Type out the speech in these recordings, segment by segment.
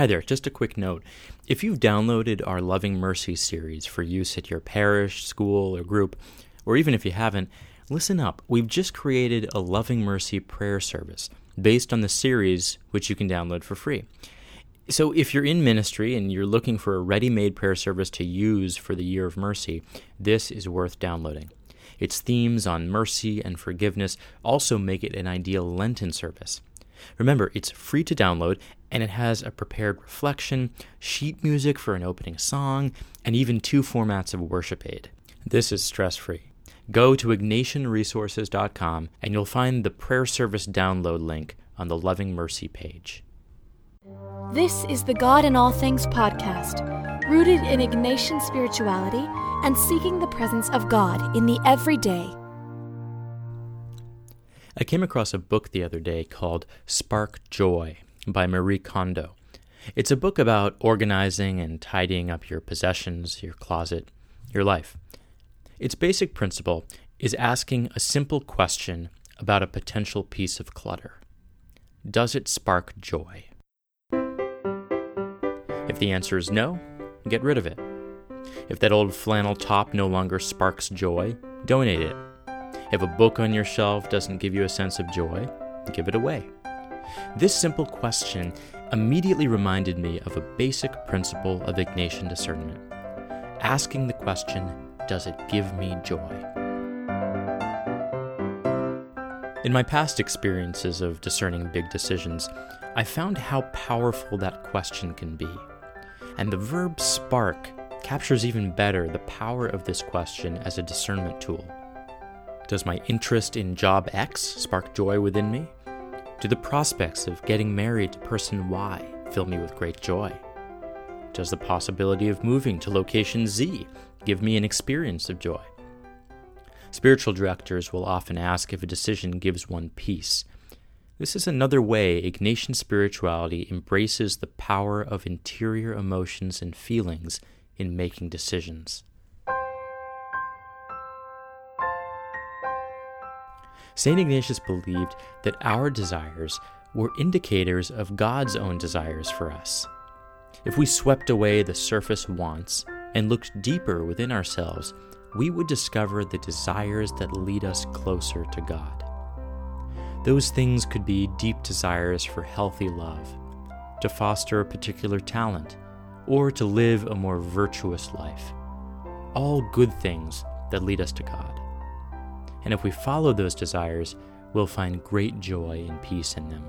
Hi there, just a quick note. If you've downloaded our Loving Mercy series for use at your parish, school, or group, or even if you haven't, listen up. We've just created a Loving Mercy prayer service based on the series, which you can download for free. So, if you're in ministry and you're looking for a ready made prayer service to use for the year of mercy, this is worth downloading. Its themes on mercy and forgiveness also make it an ideal Lenten service. Remember, it's free to download and it has a prepared reflection, sheet music for an opening song, and even two formats of worship aid. This is stress free. Go to ignatianresources.com and you'll find the prayer service download link on the Loving Mercy page. This is the God in All Things podcast, rooted in Ignatian spirituality and seeking the presence of God in the everyday. I came across a book the other day called Spark Joy by Marie Kondo. It's a book about organizing and tidying up your possessions, your closet, your life. Its basic principle is asking a simple question about a potential piece of clutter Does it spark joy? If the answer is no, get rid of it. If that old flannel top no longer sparks joy, donate it. If a book on your shelf doesn't give you a sense of joy, give it away. This simple question immediately reminded me of a basic principle of Ignatian discernment asking the question, Does it give me joy? In my past experiences of discerning big decisions, I found how powerful that question can be. And the verb spark captures even better the power of this question as a discernment tool. Does my interest in job X spark joy within me? Do the prospects of getting married to person Y fill me with great joy? Does the possibility of moving to location Z give me an experience of joy? Spiritual directors will often ask if a decision gives one peace. This is another way Ignatian spirituality embraces the power of interior emotions and feelings in making decisions. St. Ignatius believed that our desires were indicators of God's own desires for us. If we swept away the surface wants and looked deeper within ourselves, we would discover the desires that lead us closer to God. Those things could be deep desires for healthy love, to foster a particular talent, or to live a more virtuous life. All good things that lead us to God. And if we follow those desires, we'll find great joy and peace in them.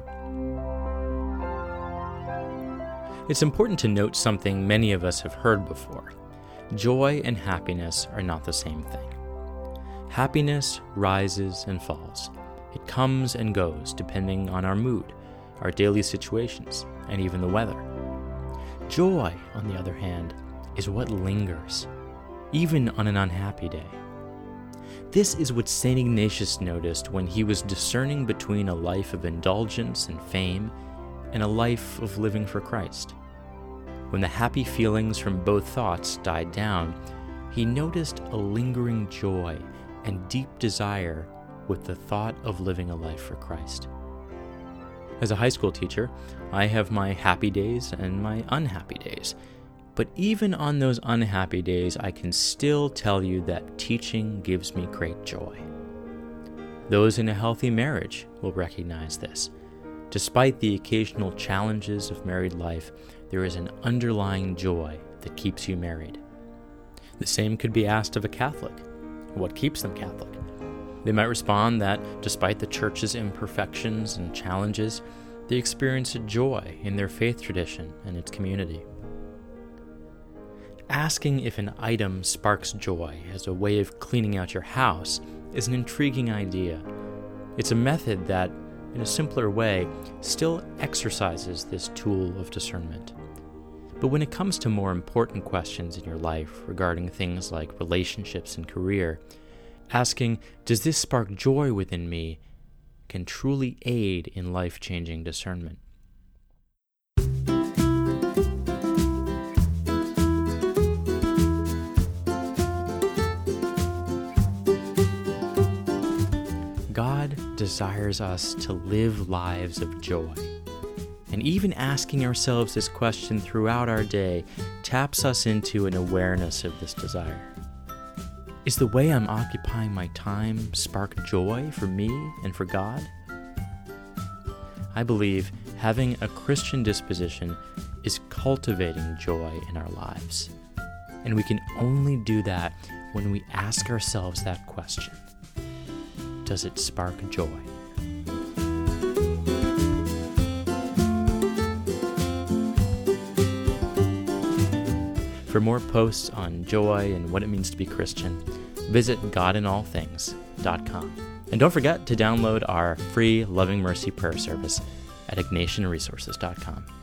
It's important to note something many of us have heard before joy and happiness are not the same thing. Happiness rises and falls, it comes and goes depending on our mood, our daily situations, and even the weather. Joy, on the other hand, is what lingers, even on an unhappy day. This is what St. Ignatius noticed when he was discerning between a life of indulgence and fame and a life of living for Christ. When the happy feelings from both thoughts died down, he noticed a lingering joy and deep desire with the thought of living a life for Christ. As a high school teacher, I have my happy days and my unhappy days. But even on those unhappy days, I can still tell you that teaching gives me great joy. Those in a healthy marriage will recognize this. Despite the occasional challenges of married life, there is an underlying joy that keeps you married. The same could be asked of a Catholic. What keeps them Catholic? They might respond that despite the church's imperfections and challenges, they experience a joy in their faith tradition and its community asking if an item sparks joy as a way of cleaning out your house is an intriguing idea. It's a method that, in a simpler way, still exercises this tool of discernment. But when it comes to more important questions in your life regarding things like relationships and career, asking, Does this spark joy within me? can truly aid in life changing discernment. God desires us to live lives of joy. And even asking ourselves this question throughout our day taps us into an awareness of this desire. Is the way I'm occupying my time spark joy for me and for God? I believe having a Christian disposition is cultivating joy in our lives. And we can only do that when we ask ourselves that question Does it spark joy? For more posts on joy and what it means to be Christian, visit godinallthings.com. And don't forget to download our free Loving Mercy prayer service at ignatianresources.com.